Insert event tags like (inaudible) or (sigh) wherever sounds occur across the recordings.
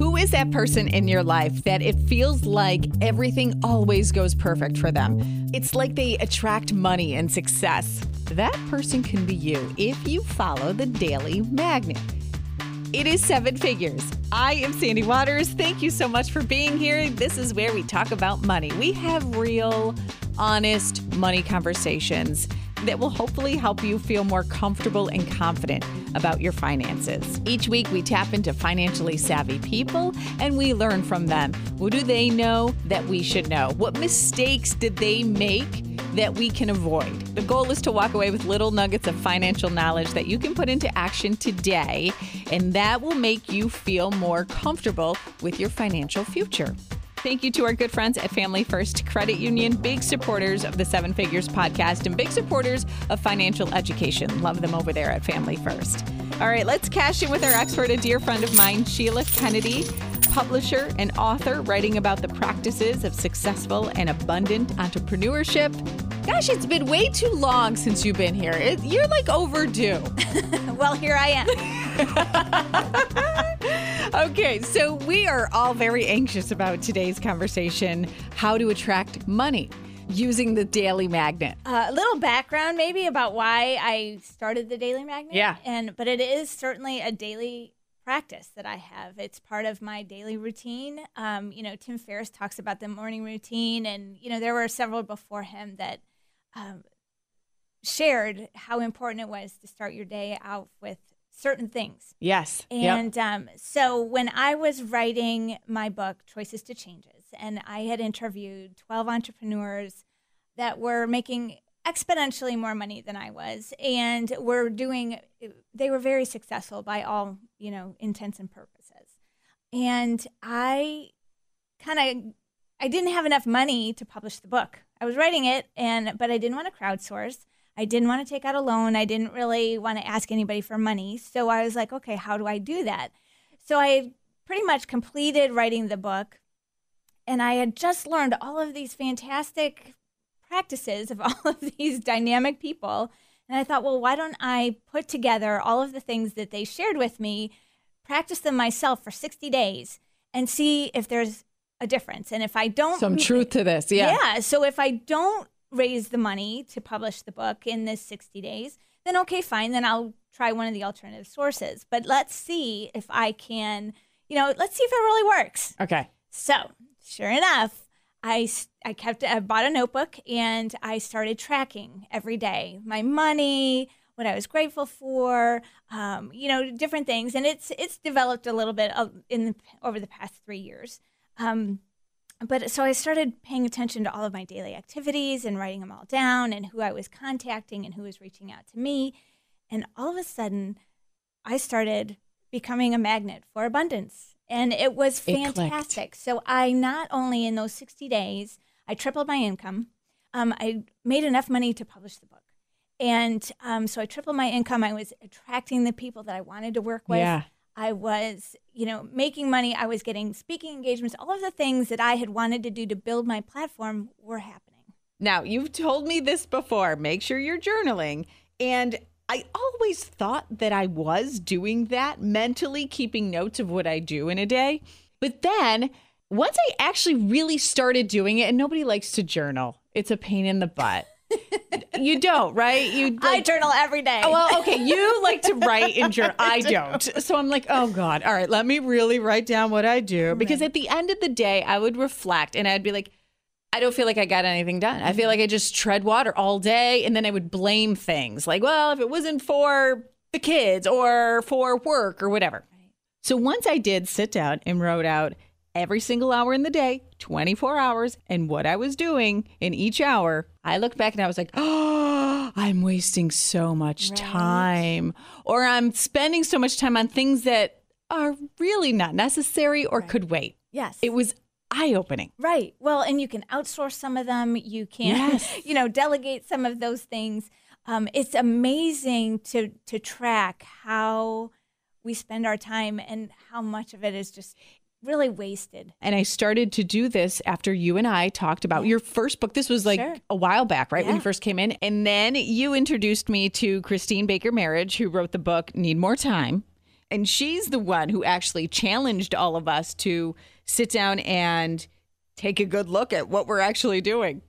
Who is that person in your life that it feels like everything always goes perfect for them? It's like they attract money and success. That person can be you if you follow the Daily Magnet. It is seven figures. I am Sandy Waters. Thank you so much for being here. This is where we talk about money. We have real, honest money conversations that will hopefully help you feel more comfortable and confident about your finances. Each week, we tap into financially savvy people and we learn from them. What do they know that we should know? What mistakes did they make? That we can avoid. The goal is to walk away with little nuggets of financial knowledge that you can put into action today, and that will make you feel more comfortable with your financial future. Thank you to our good friends at Family First Credit Union, big supporters of the Seven Figures podcast and big supporters of financial education. Love them over there at Family First. All right, let's cash in with our expert, a dear friend of mine, Sheila Kennedy, publisher and author, writing about the practices of successful and abundant entrepreneurship. Gosh, it's been way too long since you've been here. It, you're like overdue. (laughs) well, here I am. (laughs) okay, so we are all very anxious about today's conversation how to attract money using the Daily Magnet. Uh, a little background, maybe, about why I started the Daily Magnet. Yeah. And but it is certainly a daily practice that I have. It's part of my daily routine. Um, you know, Tim Ferriss talks about the morning routine, and you know there were several before him that um, shared how important it was to start your day out with certain things. Yes. And yep. um, so when I was writing my book, Choices to Changes, and I had interviewed 12 entrepreneurs that were making exponentially more money than I was, and were doing, they were very successful by all, you know, intents and purposes. And I kind of, I didn't have enough money to publish the book. I was writing it, and but I didn't want to crowdsource. I didn't want to take out a loan. I didn't really want to ask anybody for money. So I was like, okay, how do I do that? So I pretty much completed writing the book. And I had just learned all of these fantastic practices of (laughs) all of these dynamic people. And I thought, well, why don't I put together all of the things that they shared with me, practice them myself for 60 days, and see if there's a difference. And if I don't. Some truth to this. Yeah. Yeah. So if I don't raise the money to publish the book in this 60 days, then okay, fine. Then I'll try one of the alternative sources. But let's see if I can, you know, let's see if it really works. Okay. So, sure enough, I, I kept, I bought a notebook and I started tracking every day my money, what I was grateful for, um, you know, different things. And it's, it's developed a little bit in the, over the past three years. Um, but so I started paying attention to all of my daily activities and writing them all down and who I was contacting and who was reaching out to me. And all of a sudden, I started becoming a magnet for abundance. And it was fantastic. It so I not only in those 60 days, I tripled my income. Um, I made enough money to publish the book. And um, so I tripled my income. I was attracting the people that I wanted to work with. Yeah. I was, you know, making money. I was getting speaking engagements. All of the things that I had wanted to do to build my platform were happening. Now, you've told me this before. Make sure you're journaling. And I always thought that I was doing that mentally, keeping notes of what I do in a day. But then once I actually really started doing it, and nobody likes to journal, it's a pain in the butt you don't, right? You like, I journal every day. Oh, well, okay. You like to write in journal. (laughs) I don't. So I'm like, oh God. All right, let me really write down what I do. Because right. at the end of the day, I would reflect and I'd be like, I don't feel like I got anything done. I feel mm-hmm. like I just tread water all day and then I would blame things like, well, if it wasn't for the kids or for work or whatever. So once I did sit down and wrote out every single hour in the day, 24 hours, and what I was doing in each hour, I looked back and I was like, oh, (gasps) I'm wasting so much right. time. Or I'm spending so much time on things that are really not necessary or right. could wait. Yes. It was eye opening. Right. Well, and you can outsource some of them. You can, yes. (laughs) you know, delegate some of those things. Um, it's amazing to to track how we spend our time and how much of it is just really wasted. And I started to do this after you and I talked about your first book. This was like sure. a while back, right? Yeah. When you first came in. And then you introduced me to Christine Baker Marriage, who wrote the book Need More Time. And she's the one who actually challenged all of us to sit down and take a good look at what we're actually doing.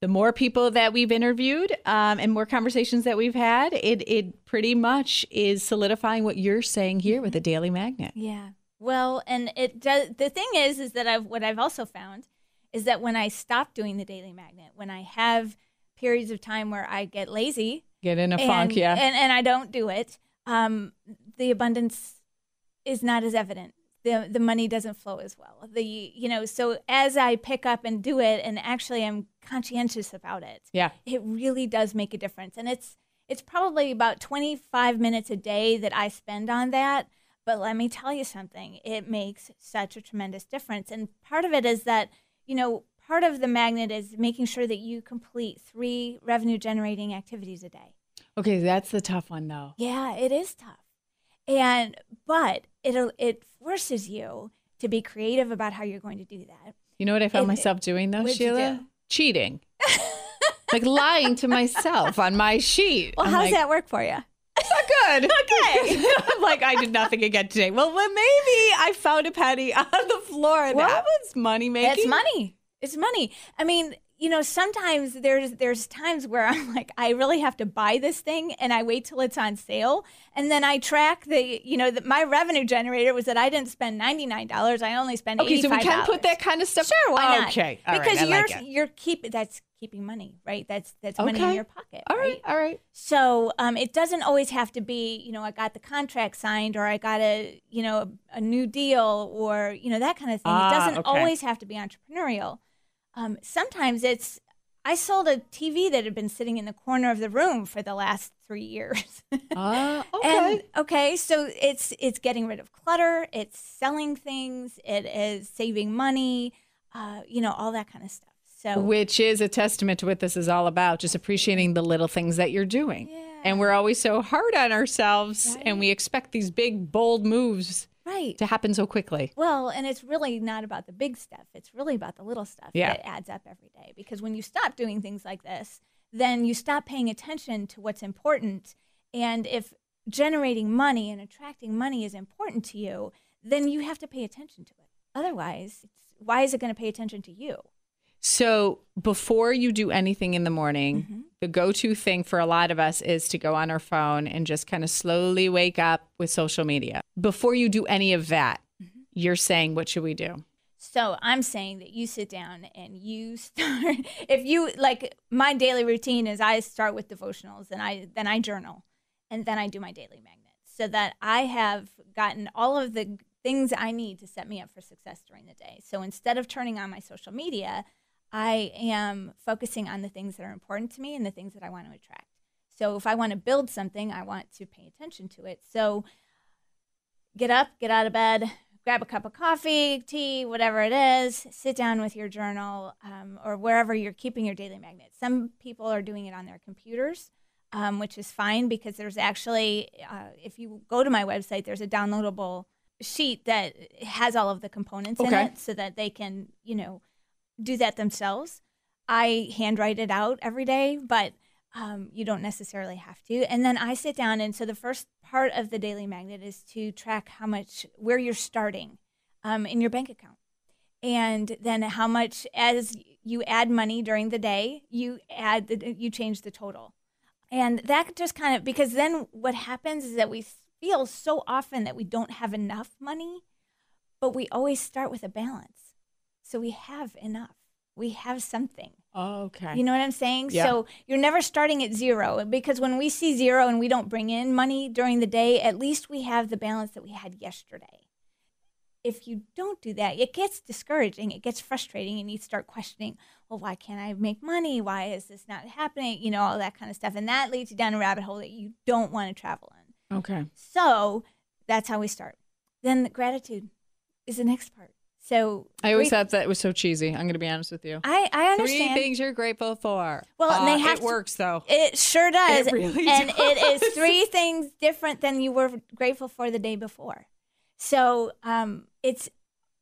The more people that we've interviewed um, and more conversations that we've had, it it pretty much is solidifying what you're saying here with the Daily Magnet. Yeah. Well, and it does. The thing is, is that I've what I've also found is that when I stop doing the Daily Magnet, when I have periods of time where I get lazy, Get in a and, funk, yeah. and and I don't do it, um, the abundance is not as evident. The the money doesn't flow as well. The you know so as I pick up and do it, and actually I'm conscientious about it. yeah. It really does make a difference, and it's it's probably about 25 minutes a day that I spend on that. But let me tell you something, it makes such a tremendous difference. And part of it is that, you know, part of the magnet is making sure that you complete three revenue generating activities a day. Okay, that's the tough one though. Yeah, it is tough. And but it it forces you to be creative about how you're going to do that. You know what I found It- myself doing though, Sheila? do? Cheating. (laughs) like lying to myself on my sheet. Well, I'm how's like, that work for you? Good. (laughs) Okay. (laughs) I'm like, I did nothing again today. Well, well, maybe I found a penny (laughs) on the floor. Well, that was money making. It's money. It's money. I mean, you know, sometimes there's there's times where I'm like, I really have to buy this thing, and I wait till it's on sale, and then I track the, you know, the, my revenue generator was that I didn't spend ninety nine dollars. I only spent Okay, so we can put that kind of stuff. Sure, why not? Okay, all right, because I you're like you're keep that's keeping money, right? That's that's money in your pocket. All right, all right. So um, it doesn't always have to be, you know, I got the contract signed or I got a, you know, a, a new deal or, you know, that kind of thing. Ah, it doesn't okay. always have to be entrepreneurial. Um, sometimes it's, I sold a TV that had been sitting in the corner of the room for the last three years. (laughs) Uh, okay. And okay, so it's it's getting rid of clutter, it's selling things, it is saving money, uh, you know, all that kind of stuff. So Which is a testament to what this is all about, just appreciating the little things that you're doing. Yeah. And we're always so hard on ourselves and we expect these big, bold moves right. to happen so quickly. Well, and it's really not about the big stuff. It's really about the little stuff Yeah. that adds up every day. Because when you stop doing things like this, then you stop paying attention to what's important. And if generating money and attracting money is important to you, then you have to pay attention to it. Otherwise, it's, why is it going to pay attention to you? So before you do anything in the morning, Mm-hmm. the go to thing for a lot of us is to go on our phone and just kind of slowly wake up with social media. Before you do any of that, Mm-hmm. you're saying, what should we do? So I'm saying that you sit down and you (laughs) start. If you like, my daily routine is I start with devotionals and I then I journal, and then I do my daily magnet, so that I have gotten all of the things I need to set me up for success during the day. So instead of turning on my social media, I am focusing on the things that are important to me and the things that I want to attract. So if I want to build something, I want to pay attention to it. So get up, get out of bed, grab a cup of coffee, tea, whatever it is, sit down with your journal um, or wherever you're keeping your daily magnet. Some people are doing it on their computers, um, which is fine because there's actually, uh, if you go to my website, there's a downloadable sheet that has all of the components in it so that they can, you know, do that themselves. I handwrite it out every day, but um, you don't necessarily have to. And then I sit down, and so the first part of the daily magnet is to track how much, where you're starting um, in your bank account. And then how much, as you add money during the day, you add, the, you change the total. And that just kind of, because then what happens is that we feel so often that we don't have enough money, but we always start with a balance. So we have enough. We have something. Oh, okay. You know what I'm saying? Yeah. So you're never starting at zero because when we see zero and we don't bring in money during the day, at least we have the balance that we had yesterday. If you don't do that, it gets discouraging, it gets frustrating, and you start questioning, well, why can't I make money? Why is this not happening? You know, all that kind of stuff. And that leads you down a rabbit hole that you don't want to travel in. okay. So that's how we start. Then the gratitude is the next part. So I always thought that was so cheesy. I'm going to be honest with you. I, I understand. Three things you're grateful for. Well, and Uh, they have it to- works though. It sure does. It really and (laughs) it does. is three things different than you were grateful for the day before. So um, it's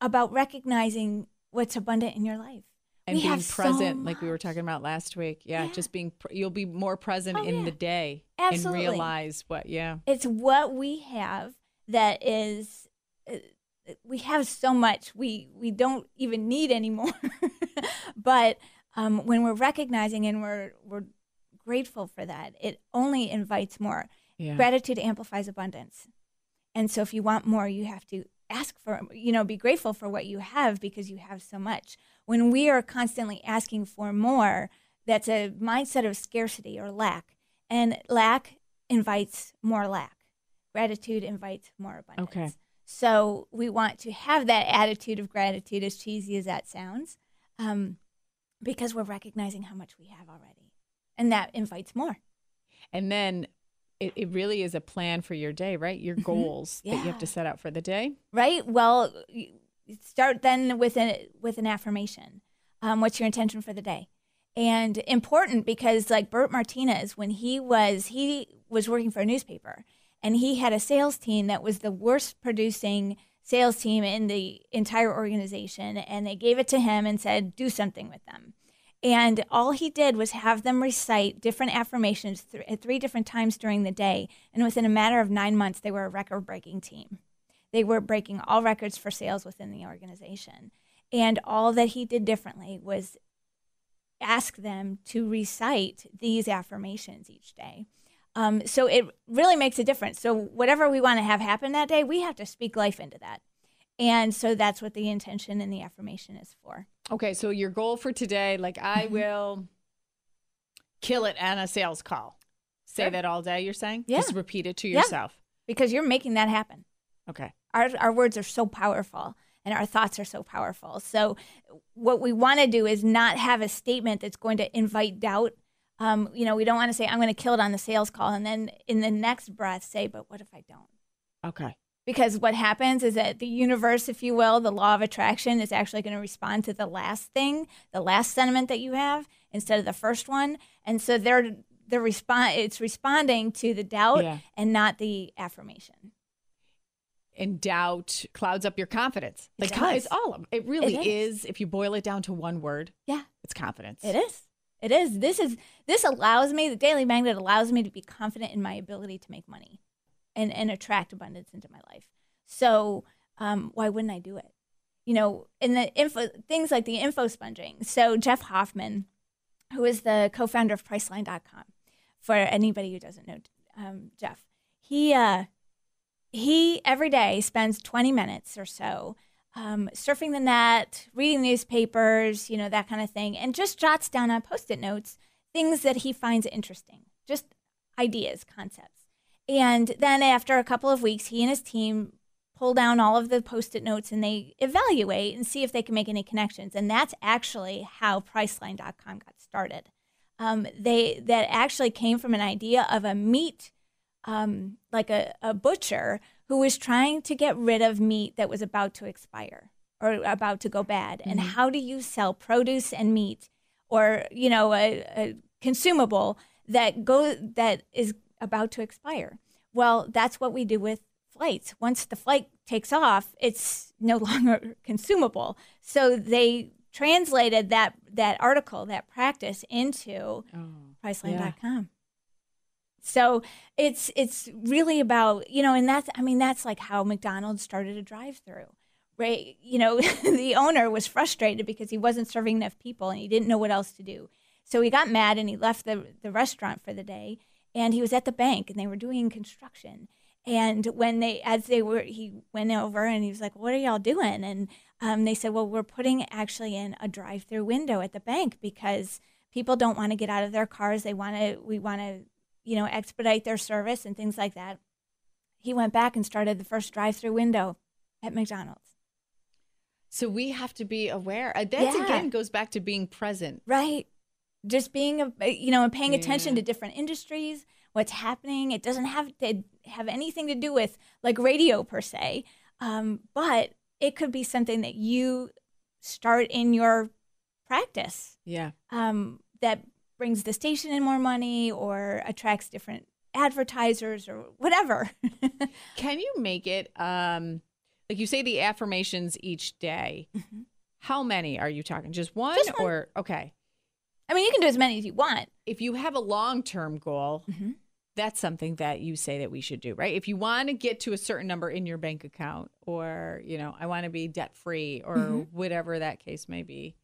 about recognizing what's abundant in your life. and we being have so present, like we were talking about last week. Yeah, Yeah. just being. Pr- you'll be more present Oh, in yeah. the day Absolutely. and realize what. Yeah. It's what we have that is uh, we have so much we we don't even need anymore. (laughs) But um, when we're recognizing and we're we're grateful for that it only invites more. Yeah. gratitude amplifies abundance. And so if you want more you have to ask for you know be grateful for what you have because you have so much. When we are constantly asking for more that's a mindset of scarcity or lack. And lack invites more lack. Gratitude invites more abundance. Okay. So we want to have that attitude of gratitude as cheesy as that sounds um, because we're recognizing how much we have already and that invites more And then it, it really is a plan for your day, right? Your goals that you have Mm-hmm. To set out for the day. right well start then with an with an affirmation um, what's your intention for the day and important because like bert martinez when he was he was working for a newspaper and he had a sales team that was the worst producing sales team in the entire organization and they gave it to him and said do something with them and all he did was have them recite different affirmations th- at three different times during the day and within a matter of nine months they were a record breaking team they were breaking all records for sales within the organization. And all that he did differently was ask them to recite these affirmations each day. Um, so it really makes a difference. So, whatever we want to have happen that day, we have to speak life into that. And so that's what the intention and the affirmation is for. Okay, so your goal for today, like I Mm-hmm. will kill it on a sales call. Say Sure. that all day, you're saying? Yeah. Just repeat it to yourself. Yeah. Because you're making that happen. Okay. our, our words are so powerful and our thoughts are so powerful. So, what we want to do is not have a statement that's going to invite doubt. Um, you know, we don't want to say, I'm going to kill it on the sales call. And then in the next breath, say, but what if I don't? Okay. Because what happens is that the universe, if you will, the law of attraction is actually going to respond to the last thing, the last sentiment that you have instead of the first one. And so they're, they're respond, it's responding to the doubt Yeah. and not the affirmation. And doubt clouds up your confidence. It Like does. it's all of it really It is. is. If you boil it down to one word, Yeah. it's confidence. It is. It is. This is this allows me the daily magnet allows me to be confident in my ability to make money and, and attract abundance into my life. So um, why wouldn't I do it? You know, in the info things like the info sponging. So Jeff Hoffman, who is the co-founder of Priceline.com, for anybody who doesn't know um, Jeff, he uh, he every day spends 20 minutes or so um, surfing the net, reading newspapers, you know, that kind of thing, and just jots down on post it notes things that he finds interesting, just ideas, concepts. And then after a couple of weeks, he and his team pull down all of the post it notes and they evaluate and see if they can make any connections. And that's actually how Priceline.com got started. Um, they that actually came from an idea of a meat um, like a, a butcher who was trying to get rid of meat that was about to expire or about to go bad. And mm-hmm. how do you sell produce and meat or, you know, a, a consumable that go that is about to expire? Well, that's what we do with flights. Once the flight takes off, it's no (laughs) longer consumable. So they translated that that article, that practice into Oh. Priceline.com. So it's it's really about you know, and that's I mean that's like how McDonald's started a drive-through, right? You know, (laughs) the owner was frustrated because he wasn't serving enough people and he didn't know what else to do. So he got mad and he left the the restaurant for the day, and he was at the bank and they were doing construction. And when they, as they were, he went over and he was like, "What are y'all doing?" And um, they said, "Well, we're putting actually in a drive-through window at the bank because people don't want to get out of their cars. They want to, we want to, you know, expedite their service and things like that." He went back and started the first drive-through window at McDonald's. So we have to be aware. Uh, That Yeah. again goes back to being present. Right. Just being, a, you know, and paying attention to different industries, what's happening. It doesn't have to have anything to do with like radio per se, um, but it could be something that you start in your practice Yeah. um, that brings the station in more money or attracts different advertisers or whatever. (laughs) Can you make it um like you say the affirmations each day? How many are you talking? Just one Mm-hmm. Just one. or okay. I mean, you can do as many as you want. If you have a long-term goal, Mhm. that's something that you say that we should do, right? If you want to get to a certain number in your bank account, or, you know, I want to be debt free, or Mm-hmm. whatever that case may be.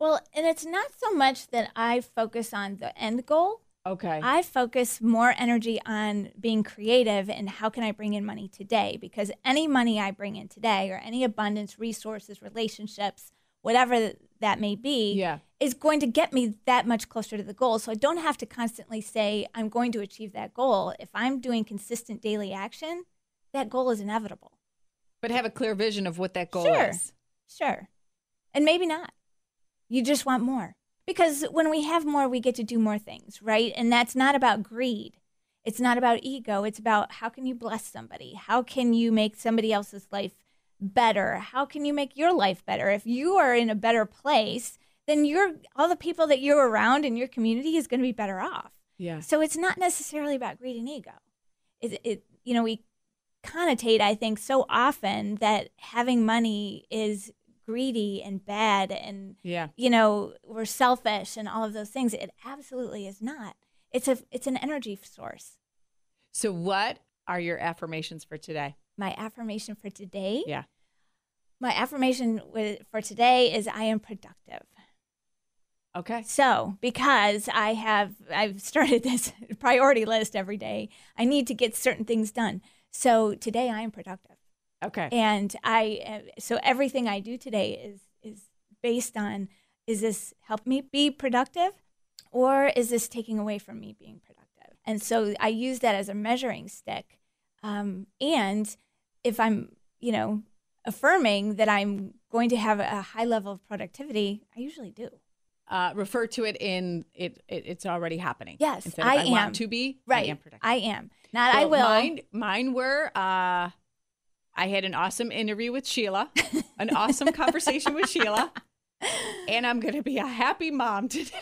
Well, and it's not so much that I focus on the end goal. Okay. I focus more energy on being creative and how can I bring in money today? Because any money I bring in today, or any abundance, resources, relationships, whatever that may be, Yeah. is going to get me that much closer to the goal. So I don't have to constantly say, I'm going to achieve that goal. If I'm doing consistent daily action, that goal is inevitable. but have a clear vision of what that goal is. Sure. is. Sure. And maybe not. You just want more. Because when we have more, we get to do more things, right? And that's not about greed. It's not about ego. It's about how can you bless somebody? How can you make somebody else's life better? How can you make your life better? If you are in a better place, then you're all the people that you're around in your community is going to be better off. Yeah. So it's not necessarily about greed and ego. It, it you know, we connotate, I think, so often that having money is greedy and bad and Yeah. you know we're selfish and all of those things. It absolutely is not. It's a it's an energy source. So, what are your affirmations for today? My affirmation for today. Yeah. My affirmation for today is I am productive. Okay. So, because I have I've started (laughs) this priority list every day, I need to get certain things done. So, today I am productive. Okay. And I uh, so everything I do today is is based on is this help me be productive or is this taking away from me being productive? And so I use that as a measuring stick. Um, and if I'm, you know, affirming that I'm going to have a high level of productivity, I usually do. uh, refer to it in it, it. It's already happening. Yes, Instead of I I, am. want to be. Right. I am productive. I am. Not I will. Mine, mine were. Uh, I had an awesome interview with Sheila, an awesome conversation with Sheila, and I'm going to be a happy mom today. (laughs)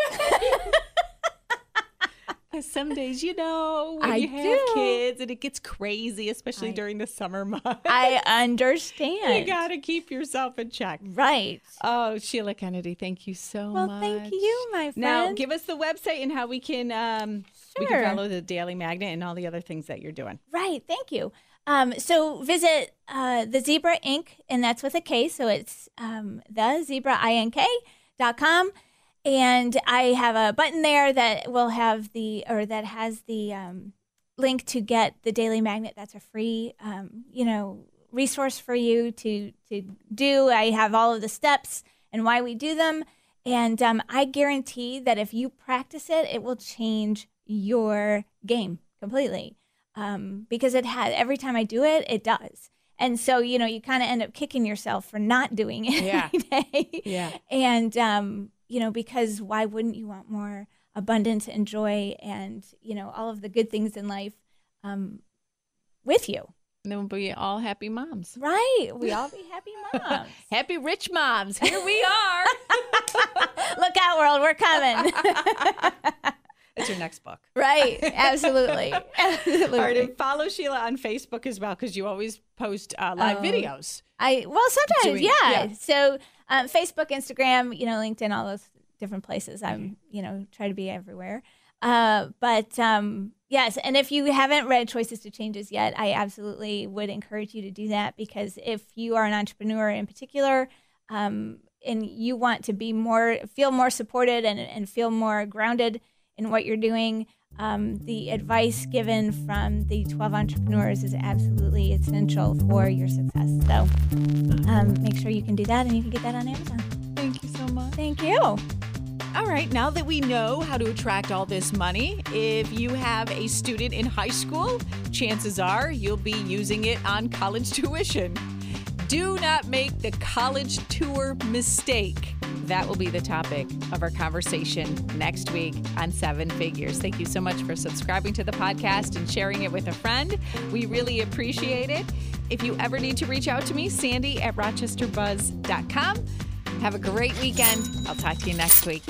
some days, you know, when I you have do. kids and it gets crazy, especially I- during the summer months. I (laughs) understand. you got to keep yourself in check. right. Oh, Sheila Kennedy, thank you so Well, much. Well, thank you, my friend. Now, give us the website and how we can um, we can follow the Daily Magnet and all the other things that you're doing. Right. Thank you. Um, so visit uh, the Zebra Ink. and that's with a K. So it's um, the Zebra Ink. dot com, and I have a button there that will have the or that has the um, link to get the Daily Magnet. That's a free, um, you know, resource for you to to do. I have all of the steps and why we do them, and um, I guarantee that if you practice it, it will change your game completely um, because it has every time I do it, it does. And so you know, you kind of end up kicking yourself for not doing it Yeah. (laughs) every day. Yeah. And um, you know, because why wouldn't you want more abundance and joy and you know all of the good things in life um, with you? And then we'll be all happy moms. Right? We (laughs) all be happy moms. (laughs) Happy rich moms. Here we are. Look out, world, we're coming. That's your next book. (laughs) right? Absolutely, (laughs) absolutely. All right, and follow Sheila on Facebook as well because you always post uh, live Oh. videos. I well sometimes Doing- yeah. yeah. So um, Facebook, Instagram, you know, LinkedIn, all those different places. I'm Mm-hmm. you know try to be everywhere. Uh, but um, yes, and if you haven't read Choices to Changes yet, I absolutely would encourage you to do that because if you are an entrepreneur in particular. Um, and you want to be more, feel more supported and, and feel more grounded in what you're doing, um, the advice given from the 12 entrepreneurs is absolutely essential for your success. So um, make sure you can do that and you can get that on Amazon. Thank you so much. Thank you. All right, now that we know how to attract all this money, if you have a student in high school, chances are you'll be using it on college (laughs) tuition. Do not make the college tour mistake. That will be the topic of our conversation next week on Seven Figures. Thank you so much for subscribing to the podcast and sharing it with a friend. We really appreciate it. If you ever need to reach out to me, Sandy at rochesterbuzz.com. Have a great weekend. I'll talk to you next week.